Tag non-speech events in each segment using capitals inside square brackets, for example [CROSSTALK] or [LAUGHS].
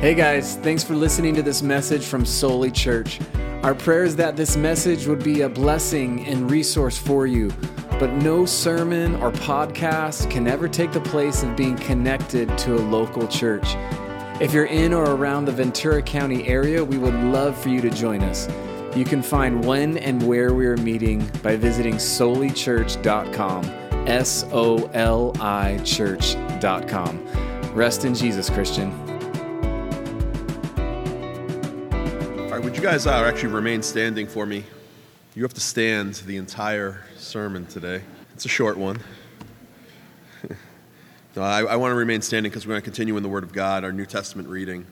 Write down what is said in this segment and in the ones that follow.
Hey guys, thanks for listening to this message from Soli Church. Our prayer is that this message would be a blessing and resource for you, but no sermon or podcast can ever take the place of being connected to a local church. If you're in or around the Ventura County area, we would love for you to join us. You can find when and where we are meeting by visiting solichurch.com. S O L I church.com. Rest in Jesus, Christian. You guys are actually remain standing for me? You have to stand the entire sermon today. It's a short one. [LAUGHS] no, I, I want to remain standing because we're going to continue in the Word of God. Our New Testament reading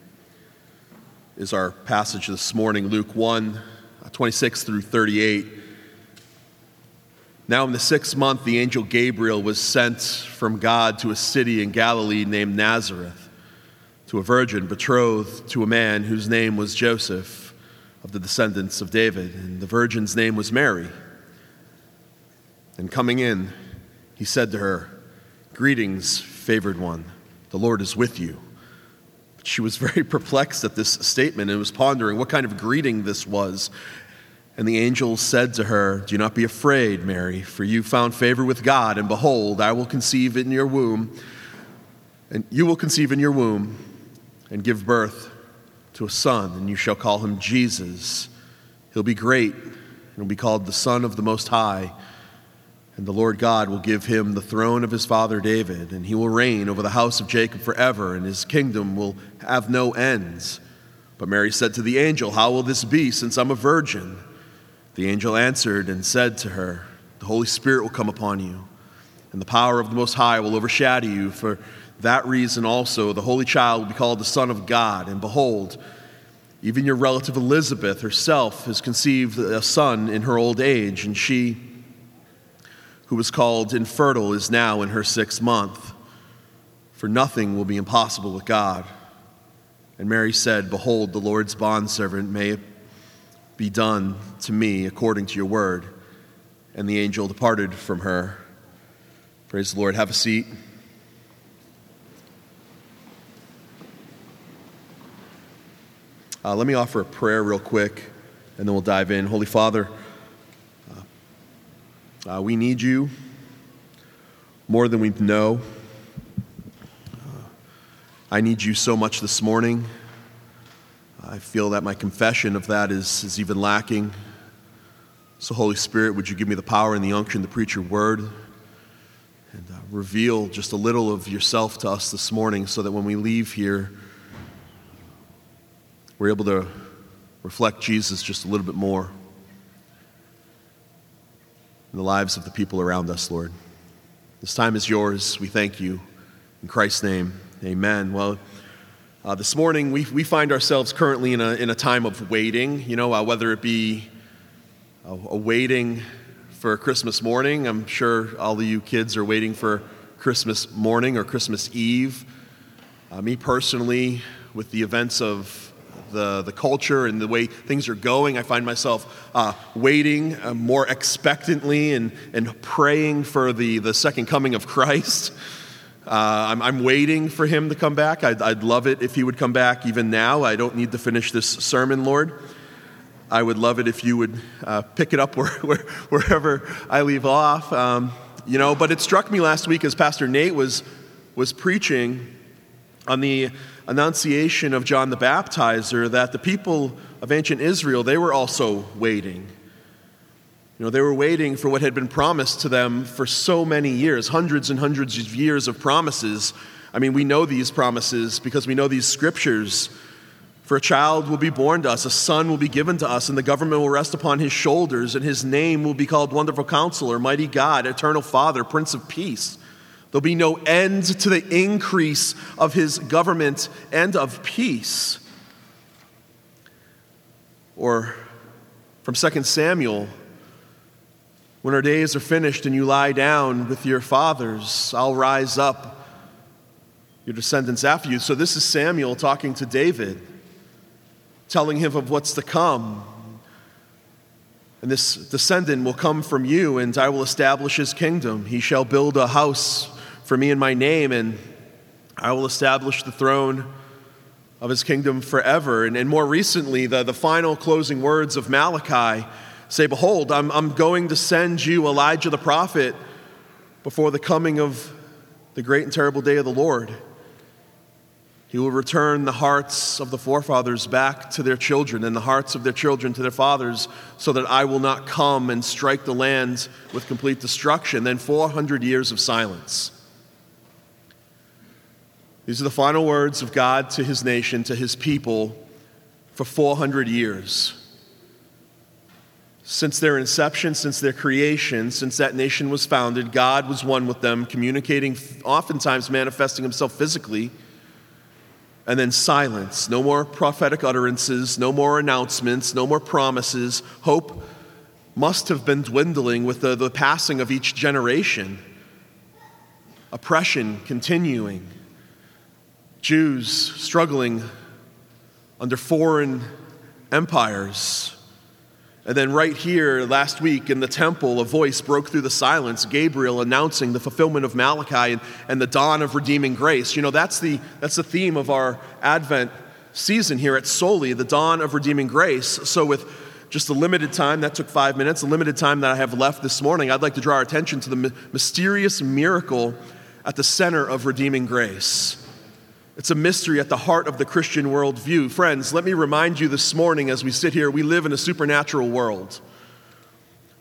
is our passage this morning, Luke 1 uh, 26 through 38. Now, in the sixth month, the angel Gabriel was sent from God to a city in Galilee named Nazareth to a virgin betrothed to a man whose name was Joseph of the descendants of David, and the virgin's name was Mary. And coming in, he said to her, Greetings, favored one, the Lord is with you. She was [LAUGHS] very perplexed at this statement and was pondering what kind of greeting this was. And the angel said to her, Do not be afraid, Mary, for you found favor with God, and behold, I will conceive in your womb, and you will conceive in your womb and give birth to a son, and you shall call him Jesus. He'll be great, and will be called the Son of the Most High. And the Lord God will give him the throne of his father David, and he will reign over the house of Jacob forever, and his kingdom will have no ends. But Mary said to the angel, How will this be, since I'm a virgin? The angel answered and said to her, The Holy Spirit will come upon you, and the power of the Most High will overshadow you. For that reason also, the Holy Child will be called the Son of God. And behold, even your relative Elizabeth herself has conceived a son in her old age, and she, who was called infertile, is now in her sixth month. For nothing will be impossible with God. And Mary said, Behold, the Lord's bondservant, may it be done to me according to your word. And the angel departed from her. Praise the Lord. Have a seat. Uh, let me offer a prayer real quick, and then we'll dive in. Holy Father, uh, uh, we need you more than we know. Uh, I need you so much this morning. I feel that my confession of that is, is even lacking. So, Holy Spirit, would you give me the power and the unction to preach your word and uh, reveal just a little of yourself to us this morning so that when we leave here, we're able to reflect Jesus just a little bit more in the lives of the people around us, Lord. This time is yours. We thank you. In Christ's name, amen. Well, uh, this morning we, we find ourselves currently in a, in a time of waiting, you know, uh, whether it be a, a waiting for Christmas morning. I'm sure all of you kids are waiting for Christmas morning or Christmas Eve. Uh, me personally, with the events of the, the culture and the way things are going. I find myself uh, waiting uh, more expectantly and, and praying for the, the second coming of Christ. Uh, I'm, I'm, waiting for him to come back. I'd, I'd, love it if he would come back even now. I don't need to finish this sermon, Lord. I would love it if you would uh, pick it up where, [LAUGHS] where, wherever I leave off. Um, you know, but it struck me last week as Pastor Nate was, was preaching on the annunciation of John the Baptizer that the people of ancient Israel, they were also waiting. You know, they were waiting for what had been promised to them for so many years, hundreds and hundreds of years of promises. I mean, we know these promises because we know these scriptures. For a child will be born to us, a son will be given to us, and the government will rest upon his shoulders, and his name will be called Wonderful Counselor, Mighty God, Eternal Father, Prince of Peace. There'll be no end to the increase of his government and of peace. Or from 2 Samuel, when our days are finished and you lie down with your fathers, I'll rise up, your descendants after you. So this is Samuel talking to David, telling him of what's to come. And this descendant will come from you, and I will establish his kingdom. He shall build a house for me and my name, and I will establish the throne of his kingdom forever. And, and more recently, the, the final closing words of Malachi say, Behold, I'm, I'm going to send you Elijah the prophet before the coming of the great and terrible day of the Lord. He will return the hearts of the forefathers back to their children and the hearts of their children to their fathers, so that I will not come and strike the land with complete destruction. Then 400 years of silence. These are the final words of God to his nation, to his people, for 400 years. Since their inception, since their creation, since that nation was founded, God was one with them, communicating, oftentimes manifesting himself physically and then silence. No more prophetic utterances, no more announcements, no more promises. Hope must have been dwindling with the, the passing of each generation. Oppression continuing. Jews struggling under foreign empires. And then, right here last week in the temple, a voice broke through the silence, Gabriel announcing the fulfillment of Malachi and, and the dawn of redeeming grace. You know, that's the, that's the theme of our Advent season here at Soli, the dawn of redeeming grace. So, with just a limited time, that took five minutes, a limited time that I have left this morning, I'd like to draw our attention to the mysterious miracle at the center of redeeming grace. It's a mystery at the heart of the Christian worldview. Friends, let me remind you this morning as we sit here, we live in a supernatural world.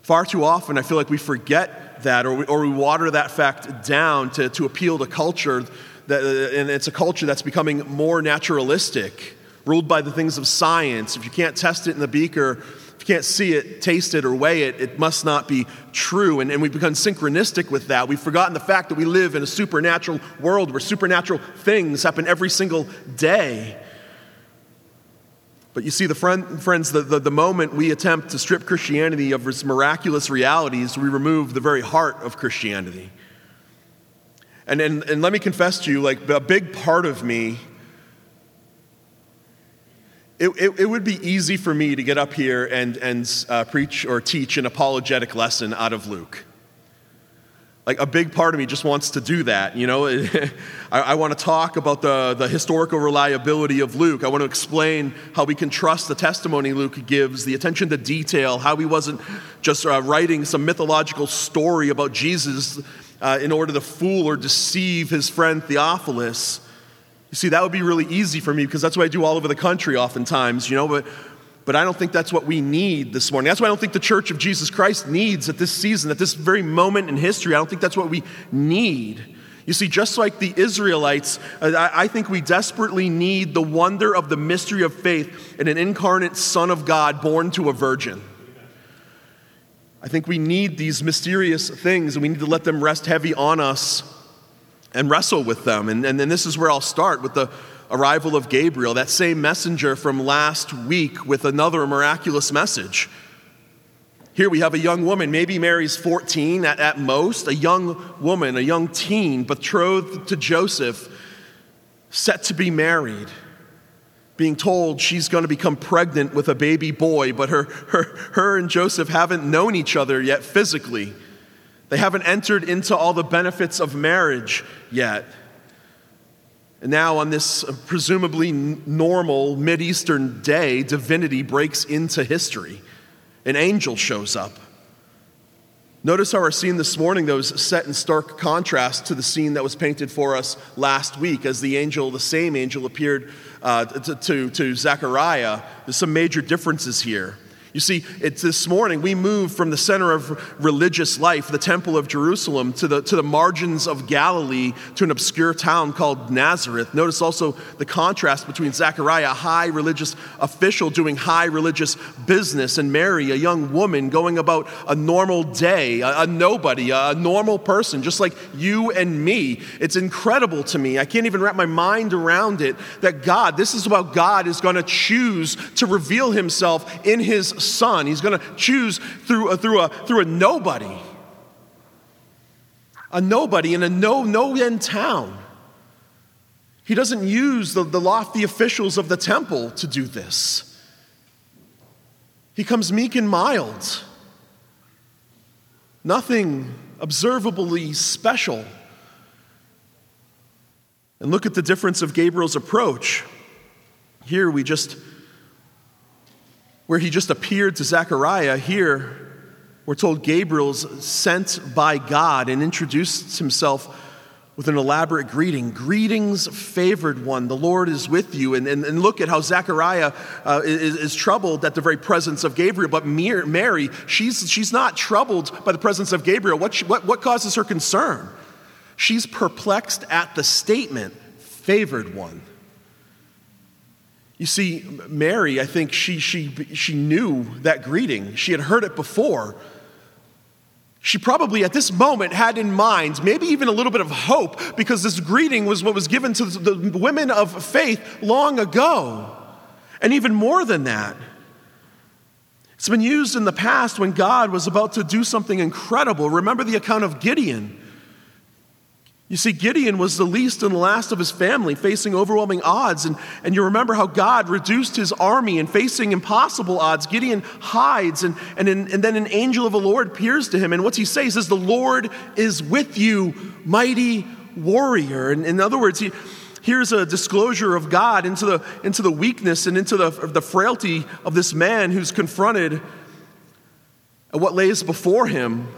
Far too often, I feel like we forget that or we, or we water that fact down to, to appeal to culture, that, uh, and it's a culture that's becoming more naturalistic, ruled by the things of science. If you can't test it in the beaker, can't see it, taste it, or weigh it, it must not be true. And, and we've become synchronistic with that. We've forgotten the fact that we live in a supernatural world where supernatural things happen every single day. But you see, the friend, friends, the, the, the, moment we attempt to strip Christianity of its miraculous realities, we remove the very heart of Christianity. And, and, and let me confess to you, like a big part of me it, it, it, would be easy for me to get up here and, and uh, preach or teach an apologetic lesson out of Luke. Like a big part of me just wants to do that. You know, [LAUGHS] I, I want to talk about the, the historical reliability of Luke. I want to explain how we can trust the testimony Luke gives, the attention to detail, how he wasn't just uh, writing some mythological story about Jesus uh, in order to fool or deceive his friend Theophilus. You see, that would be really easy for me because that's what I do all over the country oftentimes, you know, but, but I don't think that's what we need this morning. That's why I don't think the Church of Jesus Christ needs at this season, at this very moment in history. I don't think that's what we need. You see, just like the Israelites, I think we desperately need the wonder of the mystery of faith in an incarnate Son of God born to a virgin. I think we need these mysterious things and we need to let them rest heavy on us and wrestle with them. And, and then this is where I'll start with the arrival of Gabriel, that same messenger from last week with another miraculous message. Here we have a young woman, maybe Mary's 14 at, at most, a young woman, a young teen, betrothed to Joseph, set to be married, being told she's going to become pregnant with a baby boy, but her, her, her and Joseph haven't known each other yet physically. They haven't entered into all the benefits of marriage yet. And now, on this presumably normal Mideastern day, divinity breaks into history. An angel shows up. Notice how our scene this morning, though, is set in stark contrast to the scene that was painted for us last week as the angel, the same angel, appeared uh, to, to, to Zechariah. There's some major differences here. You see, it's this morning we move from the center of religious life, the Temple of Jerusalem, to the, to the margins of Galilee, to an obscure town called Nazareth. Notice also the contrast between Zechariah, a high religious official doing high religious business, and Mary, a young woman going about a normal day, a, a nobody, a, a normal person, just like you and me. It's incredible to me. I can't even wrap my mind around it that God, this is about God, is going to choose to reveal himself in his son. He's going to choose through a, through, a, through a nobody. A nobody in a no no end town. He doesn't use the, the lofty officials of the temple to do this. He comes meek and mild. Nothing observably special. And look at the difference of Gabriel's approach. Here we just, where he just appeared to Zechariah, here we're told Gabriel's sent by God and introduced himself with an elaborate greeting. Greetings, favored one, the Lord is with you. And, and, and look at how Zechariah uh, is, is, troubled at the very presence of Gabriel. But Mary, she's, she's not troubled by the presence of Gabriel. What, she, what, what causes her concern? She's perplexed at the statement, favored one. You see, Mary, I think she, she, she knew that greeting. She had heard it before. She probably at this moment had in mind maybe even a little bit of hope because this greeting was what was given to the women of faith long ago. And even more than that, it's been used in the past when God was about to do something incredible. Remember the account of Gideon. You see, Gideon was the least and the last of his family, facing overwhelming odds. And, and you remember how God reduced his army and facing impossible odds. Gideon hides, and, and, in, and then an angel of the Lord appears to him. And what's he say? He says, The Lord is with you, mighty warrior. And in other words, he, here's a disclosure of God into the, into the weakness and into the, the frailty of this man who's confronted at what lays before him,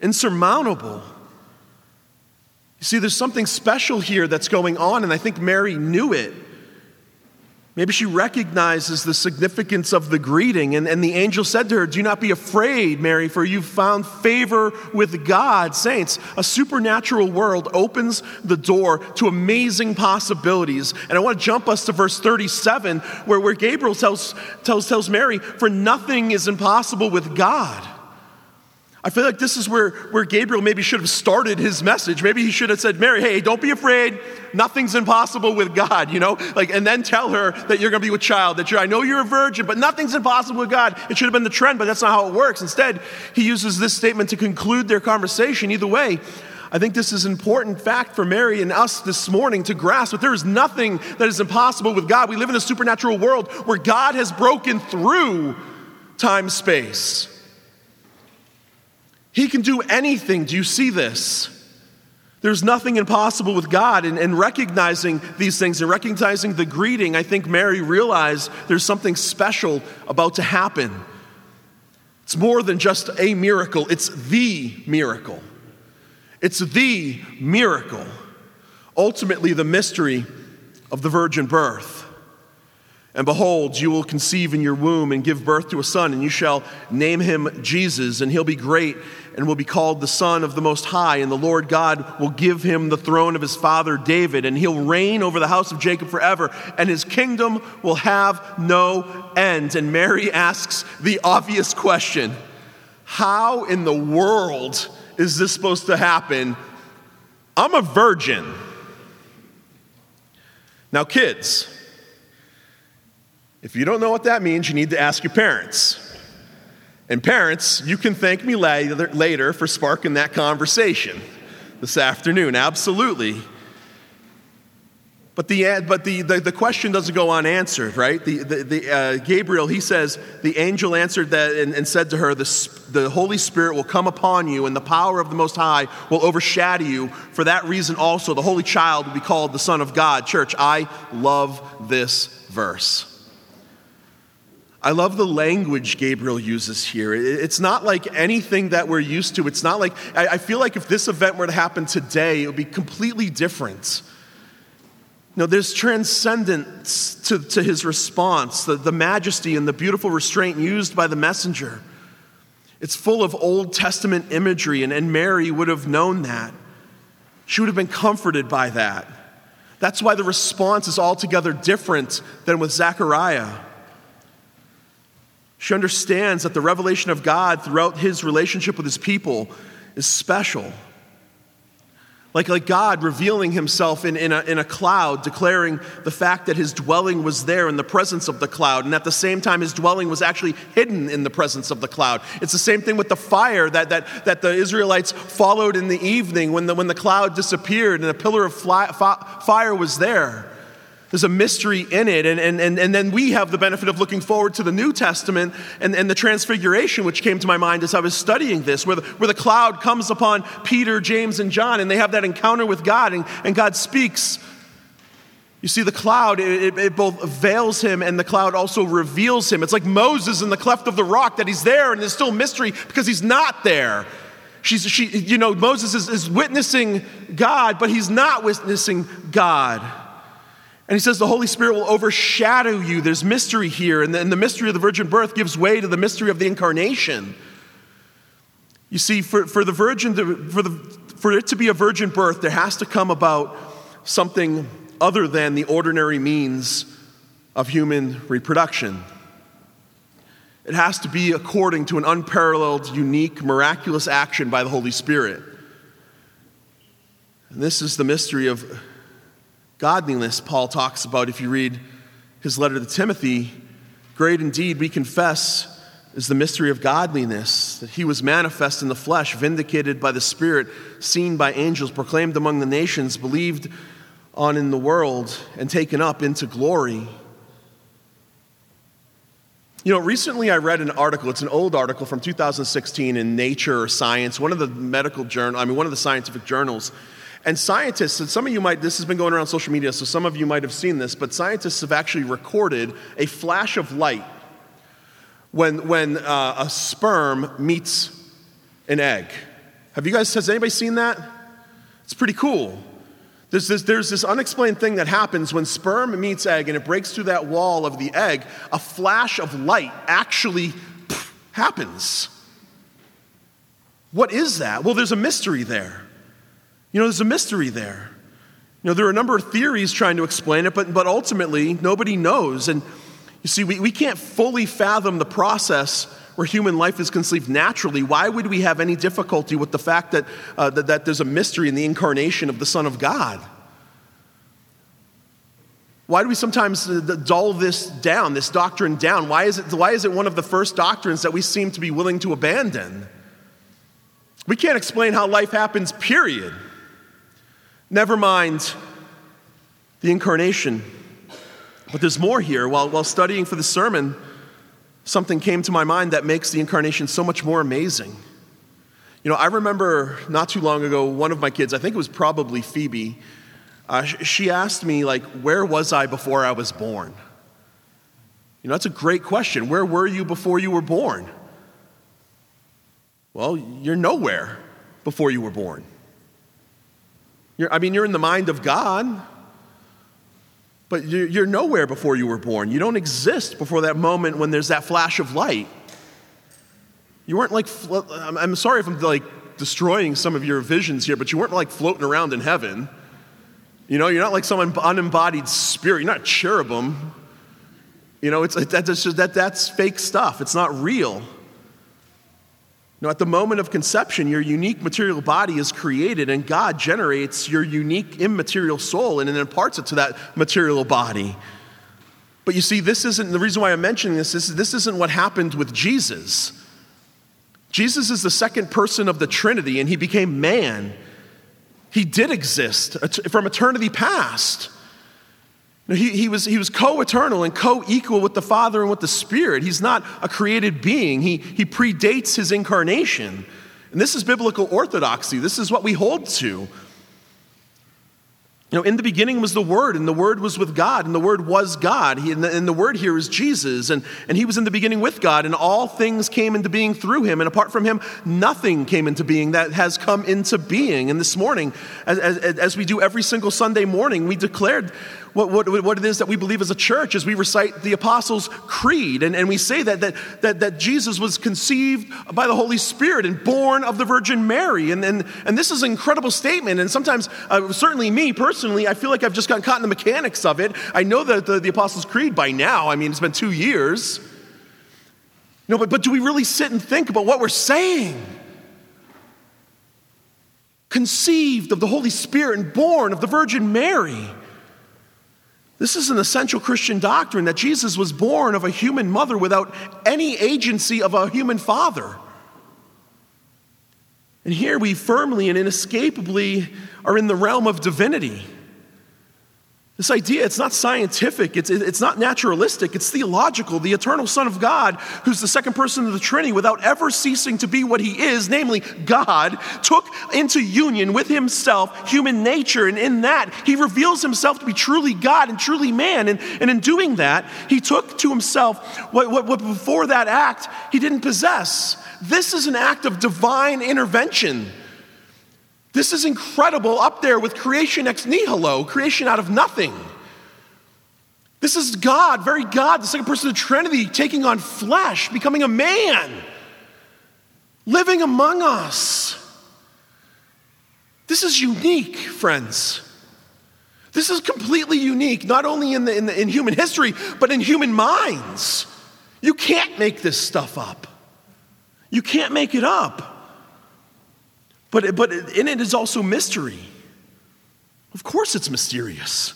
insurmountable. You see, there's something special here that's going on, and I think Mary knew it. Maybe she recognizes the significance of the greeting, and, and the angel said to her, Do not be afraid, Mary, for you've found favor with God. Saints, a supernatural world opens the door to amazing possibilities. And I want to jump us to verse 37, where, where Gabriel tells, tells, tells Mary, For nothing is impossible with God. I feel like this is where, where Gabriel maybe should have started his message. Maybe he should have said, Mary, hey, don't be afraid. Nothing's impossible with God, you know? Like, and then tell her that you're gonna be with child, that you're, I know you're a virgin, but nothing's impossible with God. It should have been the trend, but that's not how it works. Instead, he uses this statement to conclude their conversation. Either way, I think this is an important fact for Mary and us this morning to grasp that there is nothing that is impossible with God. We live in a supernatural world where God has broken through time space. He can do anything. Do you see this? There's nothing impossible with God. And, and, recognizing these things and recognizing the greeting, I think Mary realized there's something special about to happen. It's more than just a miracle, it's the miracle. It's the miracle. Ultimately, the mystery of the virgin birth. And behold, you will conceive in your womb and give birth to a son, and you shall name him Jesus, and he'll be great and will be called the Son of the Most High. And the Lord God will give him the throne of his father David, and he'll reign over the house of Jacob forever, and his kingdom will have no end. And Mary asks the obvious question How in the world is this supposed to happen? I'm a virgin. Now, kids, if you don't know what that means, you need to ask your parents. And parents, you can thank me later for sparking that conversation this afternoon, absolutely. But, the, but the, the, the, question doesn't go unanswered, right? The, the, the uh, Gabriel, he says, the angel answered that and, and said to her, the, the Holy Spirit will come upon you, and the power of the Most High will overshadow you. For that reason, also, the Holy Child will be called the Son of God. Church, I love this verse. I love the language Gabriel uses here. It's not like anything that we're used to. It's not like, I feel like if this event were to happen today, it would be completely different. No, there's transcendence to, to his response, the, the majesty and the beautiful restraint used by the messenger. It's full of Old Testament imagery, and, and Mary would have known that. She would have been comforted by that. That's why the response is altogether different than with Zechariah. She understands that the revelation of God throughout his relationship with his people is special. Like, like God revealing himself in, in, a, in a cloud, declaring the fact that his dwelling was there in the presence of the cloud, and at the same time, his dwelling was actually hidden in the presence of the cloud. It's the same thing with the fire that, that, that the Israelites followed in the evening when the, when the cloud disappeared and a pillar of fly, fire was there. There's a mystery in it. And, and, and, and then we have the benefit of looking forward to the New Testament and, and the transfiguration, which came to my mind as I was studying this, where the, where the cloud comes upon Peter, James, and John, and they have that encounter with God, and, and God speaks. You see, the cloud, it, it, both veils him and the cloud also reveals him. It's like Moses in the cleft of the rock that he's there and there's still mystery because he's not there. She's, she, you know, Moses is, is witnessing God, but he's not witnessing God. And he says the Holy Spirit will overshadow you. There's mystery here, and the, the mystery of the virgin birth gives way to the mystery of the incarnation. You see, for, for the virgin, to, for, the, for it to be a virgin birth, there has to come about something other than the ordinary means of human reproduction. It has to be according to an unparalleled, unique, miraculous action by the Holy Spirit. And this is the mystery of godliness, Paul talks about if you read his letter to Timothy. Great indeed, we confess, is the mystery of godliness, that he was manifest in the flesh, vindicated by the Spirit, seen by angels, proclaimed among the nations, believed on in the world, and taken up into glory. You know, recently I read an article, it's an old article from 2016 in Nature or Science, one of the medical journal, I mean, one of the scientific journals. And scientists, and some of you might, this has been going around social media, so some of you might have seen this, but scientists have actually recorded a flash of light when, when uh, a sperm meets an egg. Have you guys, has anybody seen that? It's pretty cool. There's this, there's this unexplained thing that happens when sperm meets egg and it breaks through that wall of the egg. A flash of light actually happens. What is that? Well, there's a mystery there. You know, there's a mystery there. You know, there are a number of theories trying to explain it, but, but ultimately, nobody knows. And you see, we, we can't fully fathom the process where human life is conceived naturally, why would we have any difficulty with the fact that, uh, that, that there's a mystery in the incarnation of the Son of God? Why do we sometimes uh, dull this down, this doctrine down? Why is, it, why is it one of the first doctrines that we seem to be willing to abandon? We can't explain how life happens, period. Never mind the incarnation. But there's more here. While, while studying for the sermon, something came to my mind that makes the incarnation so much more amazing. You know, I remember not too long ago, one of my kids, I think it was probably Phoebe, uh, she asked me, like, where was I before I was born? You know, that's a great question. Where were you before you were born? Well, you're nowhere before you were born. You're, I mean, you're in the mind of God. But you're nowhere before you were born. You don't exist before that moment when there's that flash of light. You weren't like, I'm sorry if I'm like destroying some of your visions here, but you weren't like floating around in heaven. You know, you're not like some unembodied spirit. You're not cherubim. You know, it's, that's, just, that, that's fake stuff. It's not real. Now, at the moment of conception, your unique material body is created, and God generates your unique immaterial soul and then imparts it to that material body. But you see, this isn't the reason why I'm mentioning this. This, this isn't what happened with Jesus. Jesus is the second person of the Trinity, and he became man. He did exist from eternity past. He, he was, he was co eternal and co equal with the Father and with the Spirit. He's not a created being, he, he predates his incarnation. And this is biblical orthodoxy. This is what we hold to. You know, in the beginning was the Word, and the Word was with God, and the Word was God. He, and, the, and, the, Word here is Jesus, and, and He was in the beginning with God, and all things came into being through Him, and apart from Him, nothing came into being that has come into being. And this morning, as, as, as we do every single Sunday morning, we declared what, what, what it is that we believe as a church as we recite the Apostles' Creed. And, and we say that, that, that, that Jesus was conceived by the Holy Spirit and born of the Virgin Mary. And, and, and this is an incredible statement. And sometimes, uh, certainly me personally, I feel like I've just gotten caught in the mechanics of it. I know that the, the Apostles' Creed by now, I mean, it's been two years. No, but, but do we really sit and think about what we're saying? Conceived of the Holy Spirit and born of the Virgin Mary. This is an essential Christian doctrine that Jesus was born of a human mother without any agency of a human father. And here we firmly and inescapably are in the realm of divinity. This idea, it's not scientific, it's, it's not naturalistic, it's theological. The eternal Son of God, who's the second person of the Trinity, without ever ceasing to be what he is, namely God, took into union with himself human nature. And in that, he reveals himself to be truly God and truly man. And, and in doing that, he took to himself what, what, what before that act he didn't possess. This is an act of divine intervention. This is incredible up there with creation ex nihilo, creation out of nothing. This is God, very God, the second person of the Trinity, taking on flesh, becoming a man, living among us. This is unique, friends. This is completely unique, not only in, the, in, the, in human history, but in human minds. You can't make this stuff up. You can't make it up. But, but in it is also mystery. Of course, it's mysterious.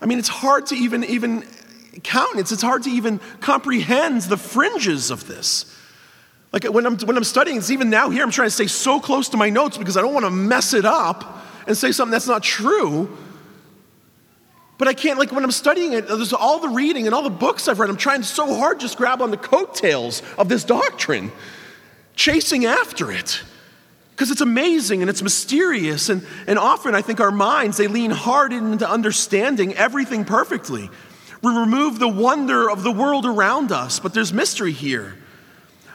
I mean, it's hard to even, even count, it's, it's hard to even comprehend the fringes of this. Like when I'm, when I'm studying, it's even now here, I'm trying to stay so close to my notes because I don't want to mess it up and say something that's not true. But I can't, like when I'm studying it, there's all the reading and all the books I've read, I'm trying so hard just grab on the coattails of this doctrine, chasing after it because it's amazing and it's mysterious and, and often i think our minds they lean hard into understanding everything perfectly. We remove the wonder of the world around us but there's mystery here.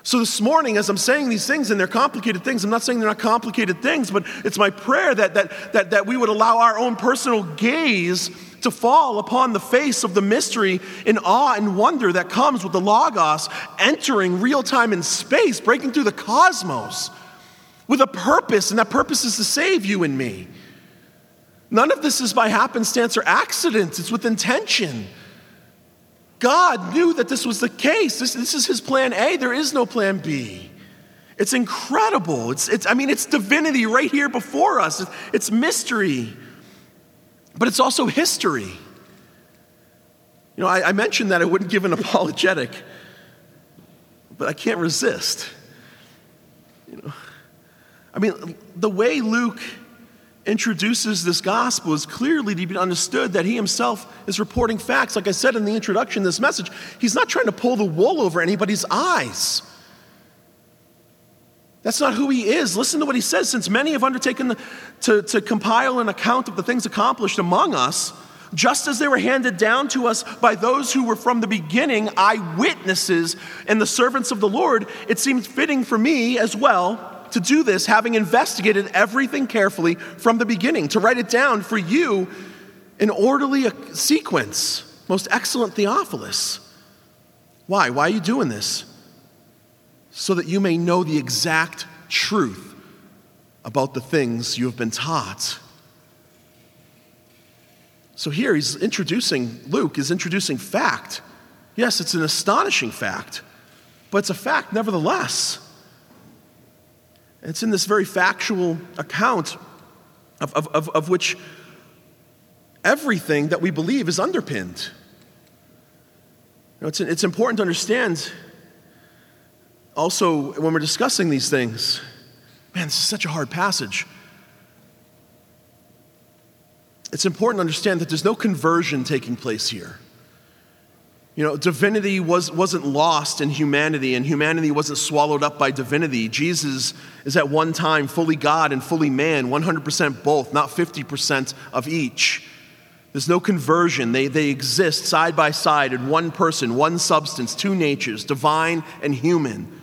So this morning as i'm saying these things and they're complicated things i'm not saying they're not complicated things but it's my prayer that that that, that we would allow our own personal gaze to fall upon the face of the mystery in awe and wonder that comes with the logos entering real time in space breaking through the cosmos with a purpose, and that purpose is to save you and me. None of this is by happenstance or accident, it's with intention. God knew that this was the case. This, this is his plan A, there is no plan B. It's incredible. It's, it's, I mean, it's divinity right here before us. It's, mystery, but it's also history. You know, I, I mentioned that I wouldn't give an [LAUGHS] apologetic, but I can't resist. You know, I mean, the way Luke introduces this gospel is clearly to be understood that he himself is reporting facts. Like I said in the introduction of this message, he's not trying to pull the wool over anybody's eyes. That's not who he is. Listen to what he says. Since many have undertaken to, to compile an account of the things accomplished among us, just as they were handed down to us by those who were from the beginning eyewitnesses and the servants of the Lord, it seems fitting for me as well to do this, having investigated everything carefully from the beginning, to write it down for you in orderly sequence. Most excellent Theophilus. Why? Why are you doing this? So that you may know the exact truth about the things you have been taught. So here he's introducing, Luke is introducing fact. Yes, it's an astonishing fact, but it's a fact nevertheless. It's in this very factual account of, of, of, of which everything that we believe is underpinned. You know, it's, it's important to understand also when we're discussing these things. Man, this is such a hard passage. It's important to understand that there's no conversion taking place here. You know, divinity was, wasn't lost in humanity, and humanity wasn't swallowed up by divinity. Jesus is at one time fully God and fully man, 100% both, not 50% of each. There's no conversion. They, they exist side by side in one person, one substance, two natures, divine and human.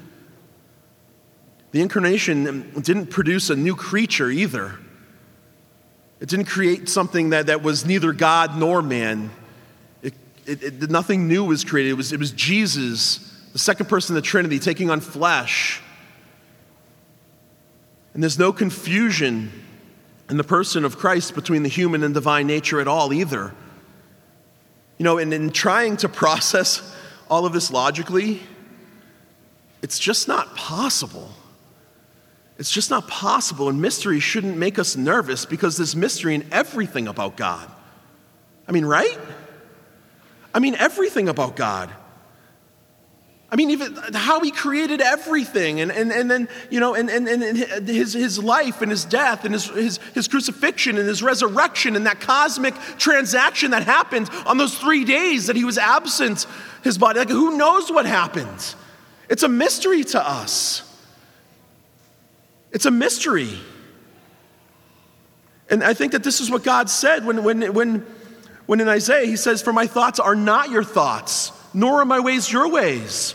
The incarnation didn't produce a new creature either. It didn't create something that, that was neither God nor man it, it, nothing new was created. It was, it was Jesus, the second person of the Trinity, taking on flesh. And there's no confusion in the person of Christ between the human and divine nature at all, either. You know, and in trying to [LAUGHS] process all of this logically, it's just not possible. It's just not possible, and mystery shouldn't make us nervous because there's mystery in everything about God. I mean, right? I mean, everything about God. I mean, even how he created everything, and, and, and then, you know, and, and, and his, his life and his death and his, his, his crucifixion and his resurrection and that cosmic transaction that happened on those three days that he was absent, his body. Like, who knows what happened? It's a mystery to us. It's a mystery. And I think that this is what God said when, when, when, when in Isaiah he says, For my thoughts are not your thoughts, nor are my ways your ways.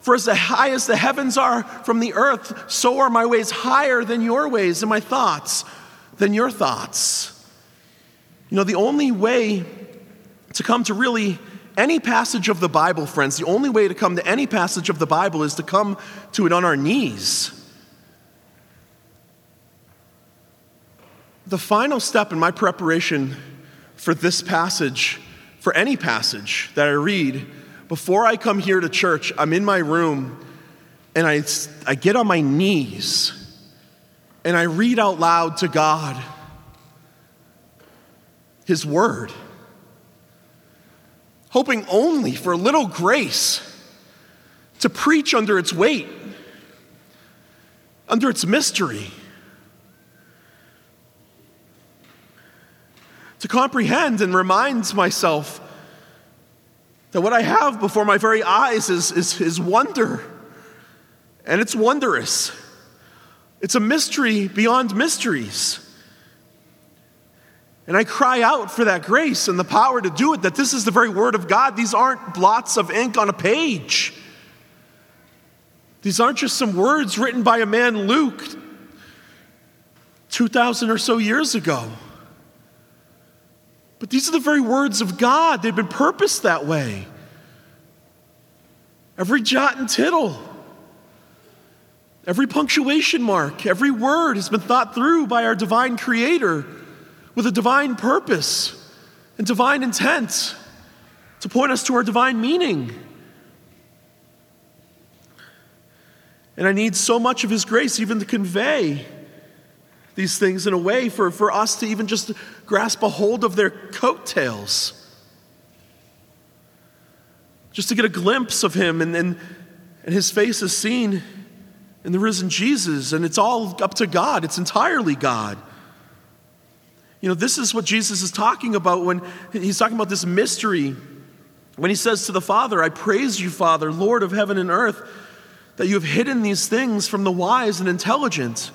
For as high as the heavens are from the earth, so are my ways higher than your ways, and my thoughts than your thoughts. You know, the only way to come to really any passage of the Bible, friends, the only way to come to any passage of the Bible is to come to it on our knees. The final step in my preparation for this passage, for any passage that I read, before I come here to church, I'm in my room and I, I get on my knees and I read out loud to God His Word, hoping only for a little grace to preach under its weight, under its mystery. To comprehend and remind myself that what I have before my very eyes is, is, is wonder. And it's wondrous. It's a mystery beyond mysteries. And I cry out for that grace and the power to do it, that this is the very Word of God. These aren't blots of ink on a page. These aren't just some words written by a man, Luke, 2,000 or so years ago. But these are the very words of God. They've been purposed that way. Every jot and tittle, every punctuation mark, every word has been thought through by our divine Creator with a divine purpose and divine intent to point us to our divine meaning. And I need so much of His grace even to convey these things in a way for, for us to even just grasp a hold of their coattails. Just to get a glimpse of him, and, and, and his face is seen in the risen Jesus, and it's all up to God, it's entirely God. You know, this is what Jesus is talking about when he's talking about this mystery. When he says to the Father, I praise you, Father, Lord of heaven and earth, that you have hidden these things from the wise and intelligent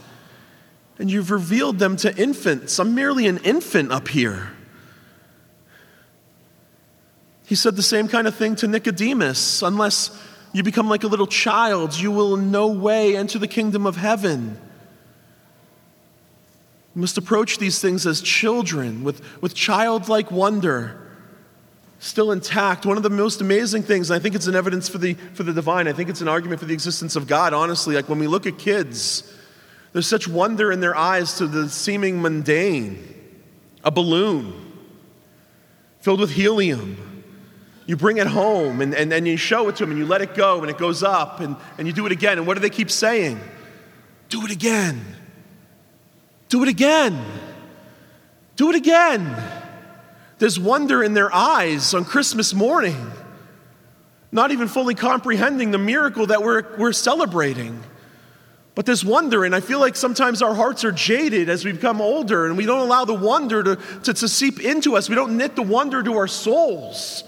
and you've revealed them to infants. I'm merely an infant up here. He said the same kind of thing to Nicodemus unless you become like a little child, you will in no way enter the kingdom of heaven. You must approach these things as children with, with childlike wonder still intact. One of the most amazing things, and I think it's an evidence for the, for the divine, I think it's an argument for the existence of God, honestly. Like when we look at kids, there's such wonder in their eyes to the seeming mundane. A balloon filled with helium. You bring it home and, and, and you show it to them and you let it go and it goes up and, and you do it again. And what do they keep saying? Do it again. Do it again. Do it again. There's wonder in their eyes on Christmas morning, not even fully comprehending the miracle that we're, we're celebrating. But there's wonder, and I feel like sometimes our hearts are jaded as we become older, and we don't allow the wonder to, to, to seep into us. We don't knit the wonder to our souls.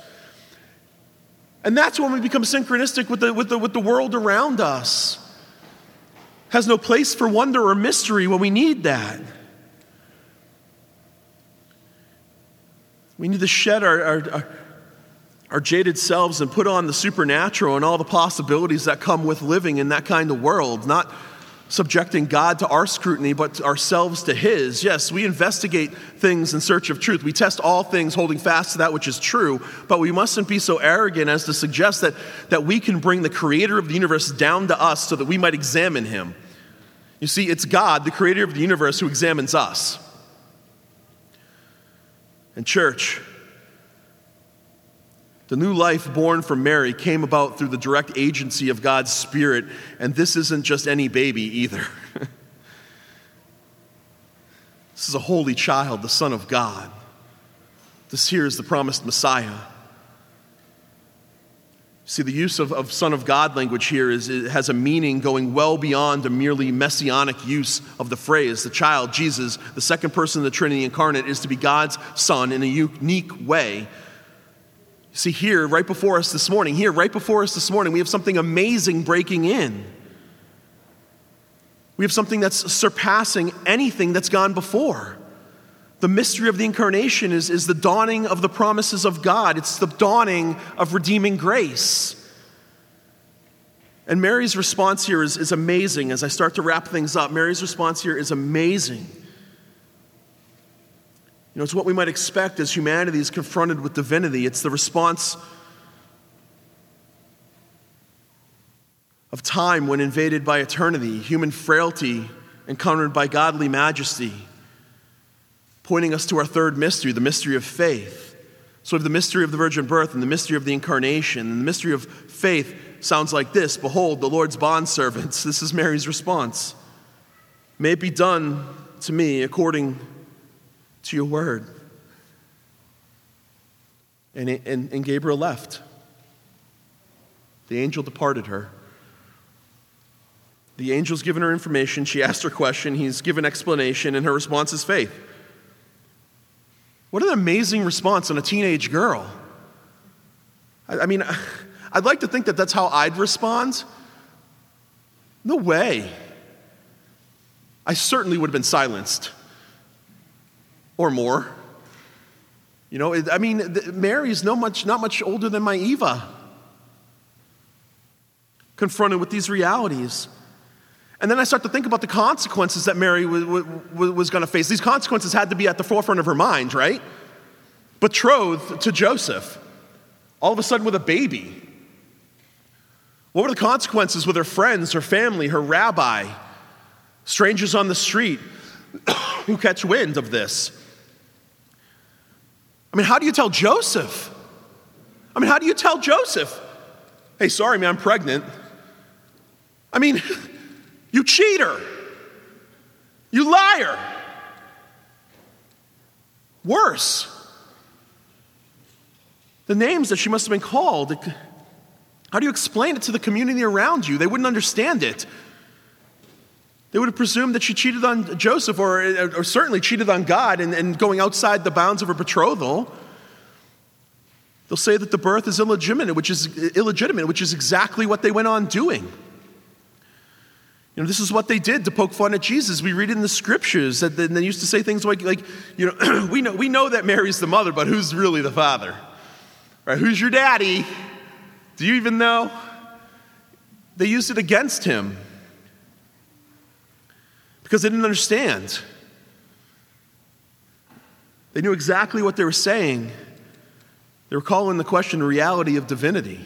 And that's when we become synchronistic with the, with the, with the world around us. Has no place for wonder or mystery when we need that. We need to shed our, our, our, our jaded selves and put on the supernatural and all the possibilities that come with living in that kind of world, not subjecting God to our scrutiny, but ourselves to His. Yes, we investigate things in search of truth. We test all things holding fast to that which is true, but we mustn't be so arrogant as to suggest that, that we can bring the Creator of the universe down to us so that we might examine Him. You see, it's God, the Creator of the universe, who examines us. And, church, the new life born from Mary came about through the direct agency of God's Spirit, and this isn't just any baby either. [LAUGHS] this is a holy child, the Son of God. This here is the promised Messiah. See, the use of, of Son of God language here is, has a meaning going well beyond a merely messianic use of the phrase. The child, Jesus, the second person of the Trinity incarnate, is to be God's Son in a unique way. See, here, right before us this morning, here, right before us this morning, we have something amazing breaking in. We have something that's surpassing anything that's gone before. The mystery of the incarnation is, is the dawning of the promises of God, it's the dawning of redeeming grace. And Mary's response here is, is amazing. As I start to wrap things up, Mary's response here is amazing. You know, it's what we might expect as humanity is confronted with divinity. It's the response of time when invaded by eternity, human frailty encountered by godly majesty pointing us to our third mystery, the mystery of faith. So have the mystery of the virgin birth and the mystery of the incarnation. And the mystery of faith sounds like this Behold, the Lord's bondservants. [LAUGHS] This is Mary's response. May it be done to me according to your word. And, and, and Gabriel left. The angel departed her. The angel's given her information. She asked her question. He's given explanation, and her response is faith. What an amazing response on a teenage girl. I, I mean, [LAUGHS] I'd like to think that that's how I'd respond. No way. I certainly would have been silenced or more. You know, I mean, Mary's no much, not much older than my Eva, confronted with these realities. And then I start to think about the consequences that Mary was going to face. These consequences had to be at the forefront of her mind, right? Betrothed to Joseph, all of a sudden with a baby. What were the consequences with her friends, her family, her rabbi, strangers on the street [COUGHS] who catch wind of this? I mean, how do you tell Joseph? I mean, how do you tell Joseph? Hey, sorry, man, I'm pregnant. I mean, [LAUGHS] You cheater. You liar. Worse, the names that she must have been called. How do you explain it to the community around you? They wouldn't understand it. They would have presumed that she cheated on Joseph or, or certainly cheated on God and, and going outside the bounds of her betrothal. They'll say that the birth is illegitimate, which is illegitimate, which is exactly what they went on doing. You know, this is what they did to poke fun at Jesus. We read in the scriptures that they used to say things like, like you know, [CLEARS THROAT] we know, we know that Mary's the mother, but who's really the father? Right? Who's your daddy? Do you even know? They used it against him because they didn't understand. They knew exactly what they were saying. They were calling the question the reality of divinity.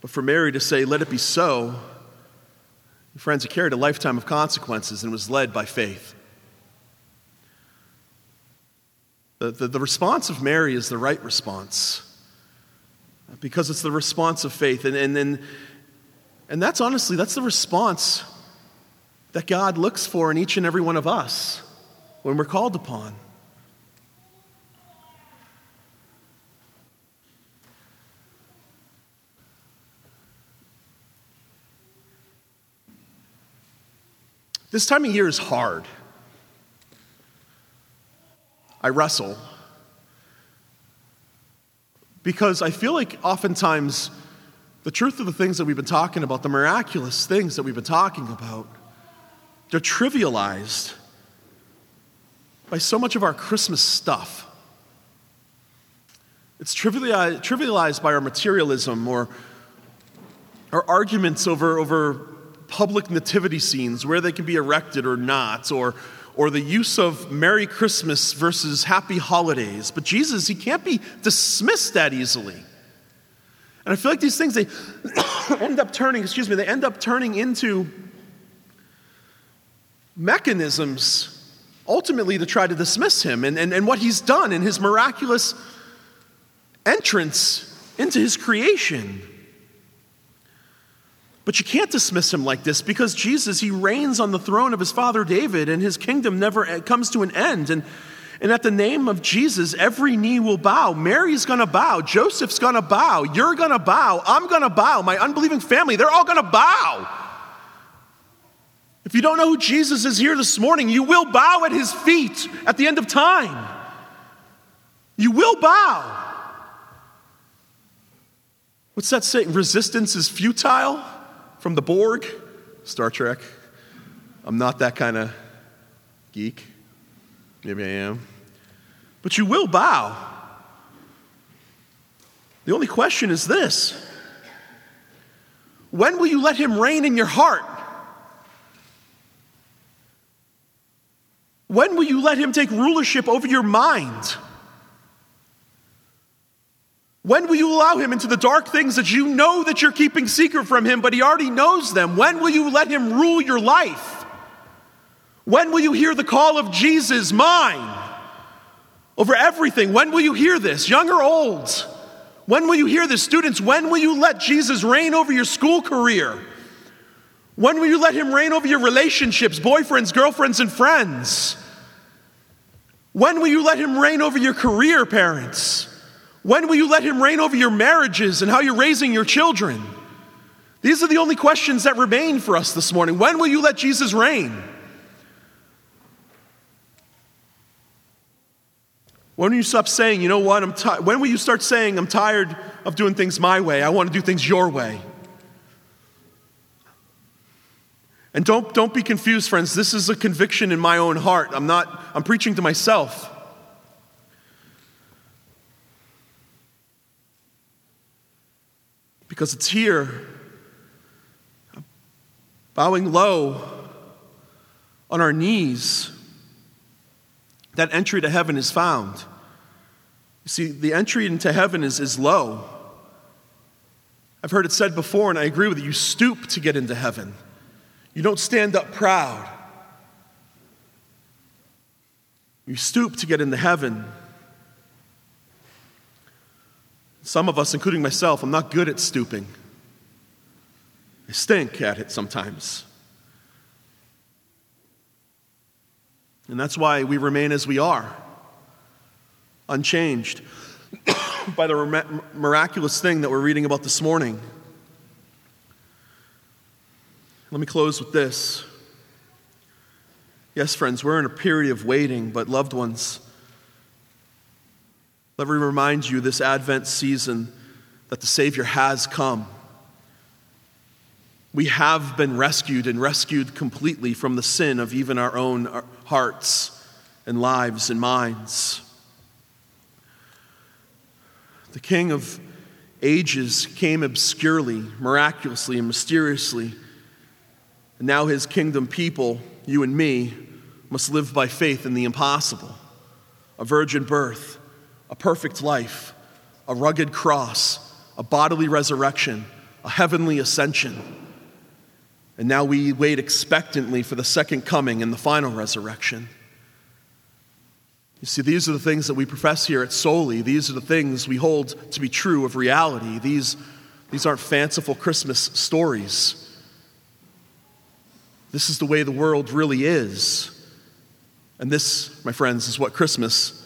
But for Mary to say, let it be so, friends, it carried a lifetime of consequences and was led by faith. The, the, the, response of Mary is the right response because it's the response of faith. And, and, and, and that's honestly, that's the response that God looks for in each and every one of us when we're called upon. This time of year is hard. I wrestle because I feel like oftentimes the truth of the things that we've been talking about, the miraculous things that we've been talking about, they're trivialized by so much of our Christmas stuff. It's trivialized by our materialism or our arguments over, over public nativity scenes, where they can be erected or not, or, or the use of Merry Christmas versus Happy Holidays. But Jesus, he can't be dismissed that easily. And I feel like these things, they [COUGHS] end up turning, excuse me, they end up turning into mechanisms ultimately to try to dismiss him and, and, and what he's done in his miraculous entrance into his creation. But you can't dismiss him like this because Jesus, he reigns on the throne of his father David and his kingdom never eh, comes to an end. And, And at the name of Jesus, every knee will bow. Mary's gonna bow. Joseph's gonna bow. You're gonna bow. I'm gonna bow. My unbelieving family, they're all gonna bow. If you don't know who Jesus is here this morning, you will bow at his feet at the end of time. You will bow. What's that saying? Resistance is futile from the Borg, Star Trek. I'm not that kind of geek. Maybe I am. But you will bow. The only question is this When will you let him reign in your heart? When will you let him take rulership over your mind? When will you allow him into the dark things that you know that you're keeping secret from him, but he already knows them? When will you let him rule your life? When will you hear the call of Jesus, mine, over everything? When will you hear this, young or old? When will you hear this, students? When will you let Jesus reign over your school career? When will you let him reign over your relationships, boyfriends, girlfriends, and friends? When will you let him reign over your career, parents? When will you let him reign over your marriages and how you're raising your children? These are the only questions that remain for us this morning. When will you let Jesus reign? When will you stop saying, you know what, I'm ti-? when will you start saying, I'm tired of doing things my way, I want to do things your way? And don't, don't be confused, friends. This is a conviction in my own heart. I'm not, I'm preaching to myself. because it's here, bowing low on our knees, that entry to heaven is found. You see, the entry into heaven is, is low. I've heard it said before, and I agree with it. You stoop to get into heaven, you don't stand up proud. You stoop to get into heaven. Some of us, including myself, I'm not good at stooping. I stink at it sometimes. And that's why we remain as we are, unchanged [COUGHS] by the miraculous thing that we're reading about this morning. Let me close with this. Yes, friends, we're in a period of waiting, but loved ones, let me remind you this Advent season that the Savior has come. We have been rescued and rescued completely from the sin of even our own uh, hearts and lives and minds. The King of ages came obscurely, miraculously, and mysteriously. And now his kingdom people, you and me, must live by faith in the impossible a virgin birth a perfect life, a rugged cross, a bodily resurrection, a heavenly ascension. And now we wait expectantly for the second coming and the final resurrection. You see, these are the things that we profess here at Soli. These are the things we hold to be true of reality. These, these aren't fanciful Christmas stories. This is the way the world really is. And this, my friends, is what Christmas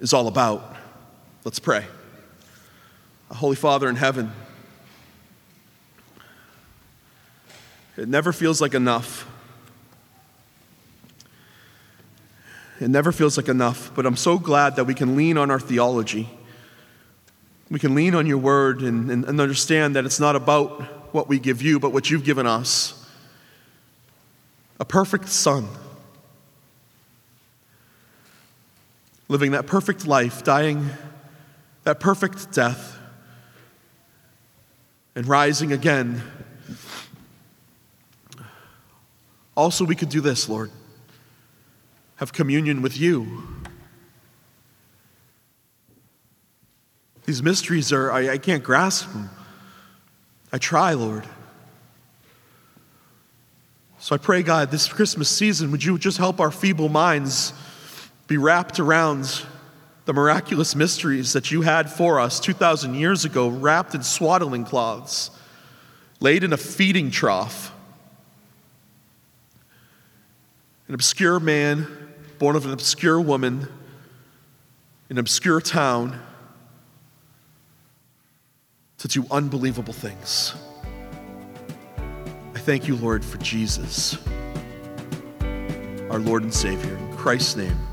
is all about. Let's pray. Holy Father in heaven, it never feels like enough. It never feels like enough, but I'm so glad that we can lean on our theology. We can lean on your word and, and, and understand that it's not about what we give you, but what you've given us a perfect Son living that perfect life, dying that perfect death, and rising again. Also, we could do this, Lord have communion with you. These mysteries are, I, I can't grasp them. I try, Lord. So I pray, God, this Christmas season, would you just help our feeble minds be wrapped around the miraculous mysteries that you had for us 2,000 years ago, wrapped in swaddling cloths, laid in a feeding trough. An obscure man, born of an obscure woman, in an obscure town to do unbelievable things. I thank you, Lord, for Jesus, our Lord and Savior. In Christ's name.